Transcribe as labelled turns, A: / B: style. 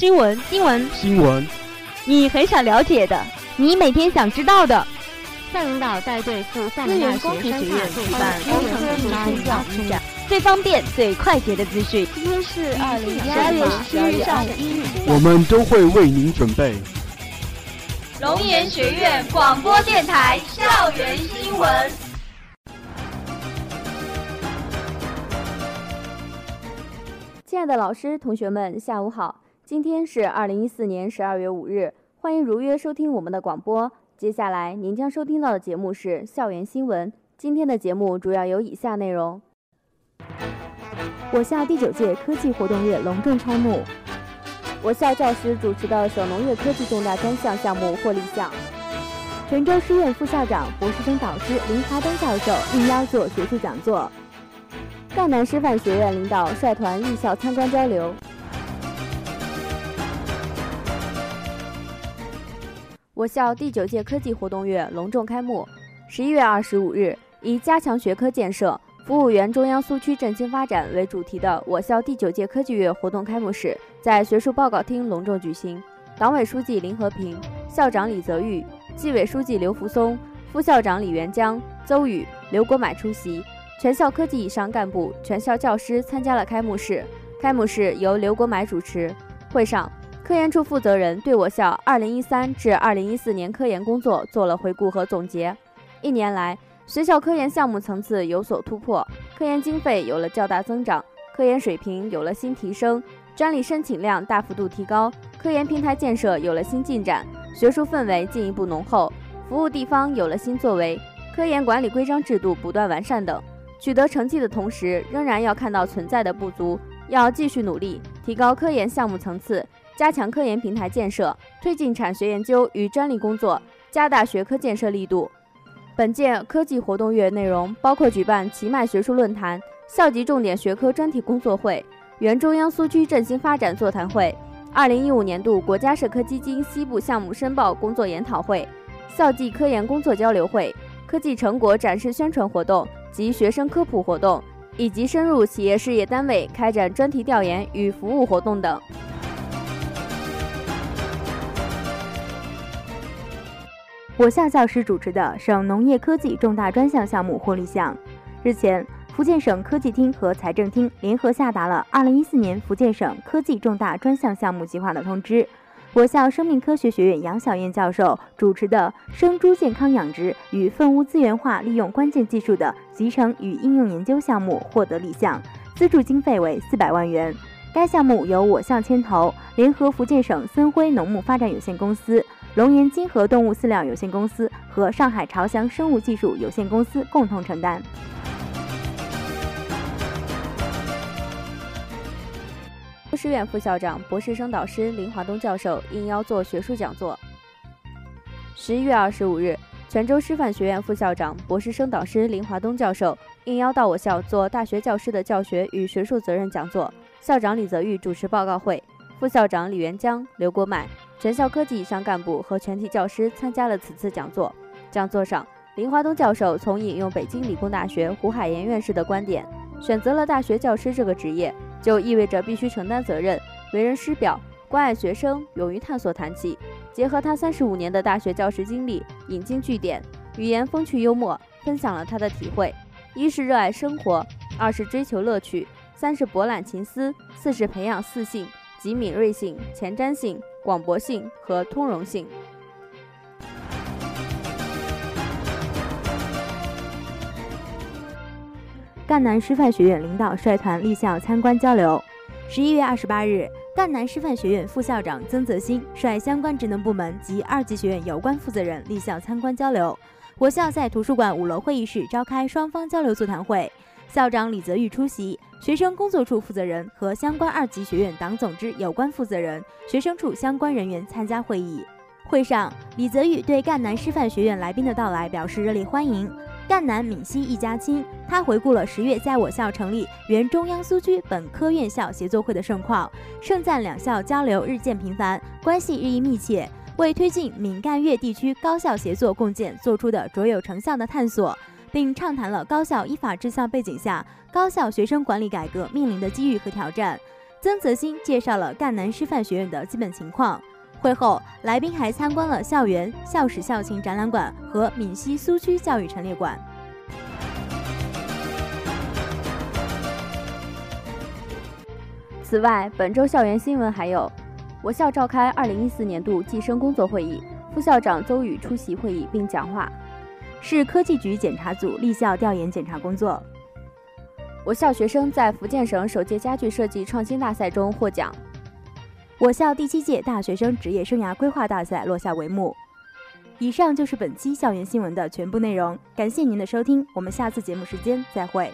A: 新闻，
B: 新闻，
C: 新闻，
A: 你很想了解的，
B: 你每天想知道的。
D: 校领导带队赴厦门大学学院举办工程科技大师展，
A: 最方便、最快捷的资讯。
D: 今天是二零一二月十日上午一日，
C: 我们都会为您准备。
E: 龙岩学院广播电台校园新闻。
F: 亲爱的老师、同学们，下午好！今天是二零一四年十二月五日，欢迎如约收听我们的广播。接下来您将收听到的节目是校园新闻。今天的节目主要有以下内容：我校第九届科技活动月隆重开幕；我校教师主持的省农业科技重大专项项目获立项；泉州师院副校长、博士生导师林华东教授应邀做学术讲座；赣南师范学院领导率团立校参观交流。我校第九届科技活动月隆重开幕。十一月二十五日，以“加强学科建设，服务原中央苏区振兴发展”为主题的我校第九届科技月活动开幕式在学术报告厅隆重举行。党委书记林和平、校长李泽玉、纪委书记刘福松、副校长李元江、邹宇、刘国买出席。全校科技以上干部、全校教师参加了开幕式。开幕式由刘国买主持。会上。科研处负责人对我校2013至2014年科研工作做了回顾和总结。一年来，学校科研项目层次有所突破，科研经费有了较大增长，科研水平有了新提升，专利申请量大幅度提高，科研平台建设有了新进展，学术氛围进一步浓厚，服务地方有了新作为，科研管理规章制度不断完善等。取得成绩的同时，仍然要看到存在的不足，要继续努力，提高科研项目层次。加强科研平台建设，推进产学研究与专利工作，加大学科建设力度。本届科技活动月内容包括举办奇迈学术论坛、校级重点学科专题工作会、原中央苏区振兴发展座谈会、二零一五年度国家社科基金西部项目申报工作研讨会、校际科研工作交流会、科技成果展示宣传活动及学生科普活动，以及深入企业事业单位开展专题调研与服务活动等。我校教师主持的省农业科技重大专项项目获立项。日前，福建省科技厅和财政厅联合下达了二零一四年福建省科技重大专项项目计划的通知。我校生命科学学院杨晓燕教授主持的生猪健康养殖与粪污资源化利用关键技术的集成与应用研究项目获得立项，资助经费为四百万元。该项目由我校牵头，联合福建省森辉农牧发展有限公司。龙岩金河动物饲料有限公司和上海朝翔生物技术有限公司共同承担。师院副校长、博士生导师林华东教授应邀做学术讲座。十一月二十五日，泉州师范学院副校长、博士生导师林华东教授应邀到我校做大学教师的教学与学术责任讲座，校长李泽玉主持报告会，副校长李元江、刘国满。全校科技以上干部和全体教师参加了此次讲座。讲座上，林华东教授从引用北京理工大学胡海岩院士的观点，选择了大学教师这个职业，就意味着必须承担责任、为人师表、关爱学生、勇于探索谈起。结合他三十五年的大学教师经历，引经据典，语言风趣幽默，分享了他的体会：一是热爱生活，二是追求乐趣，三是博览群思，四是培养四性，即敏锐性、前瞻性。广博性和通融性。赣南师范学院领导率团立校参观交流。十一月二十八日，赣南师范学院副校长曾泽新率相关职能部门及二级学院有关负责人立校参观交流。我校在图书馆五楼会议室召开双方交流座谈会。校长李泽玉出席，学生工作处负责人和相关二级学院党总支有关负责人、学生处相关人员参加会议。会上，李泽玉对赣南师范学院来宾的到来表示热烈欢迎。赣南闽西一家亲，他回顾了十月在我校成立原中央苏区本科院校协作会的盛况，盛赞两校交流日渐频繁，关系日益密切，为推进闽赣粤地区高校协作共建做出的卓有成效的探索。并畅谈了高校依法治校背景下高校学生管理改革面临的机遇和挑战。
G: 曾泽新介绍了赣南师范学院的基本情况。会后，来宾还参观了校园、校史校情展览馆和闽西苏区教育陈列馆。
F: 此外，本周校园新闻还有：我校召开2014年度计生工作会议，副校长邹宇出席会议并讲话。
G: 市科技局检查组立校调研检查工作。
F: 我校学生在福建省首届家具设计创新大赛中获奖。
G: 我校第七届大学生职业生涯规划大赛落下帷幕。以上就是本期校园新闻的全部内容，感谢您的收听，我们下次节目时间再会。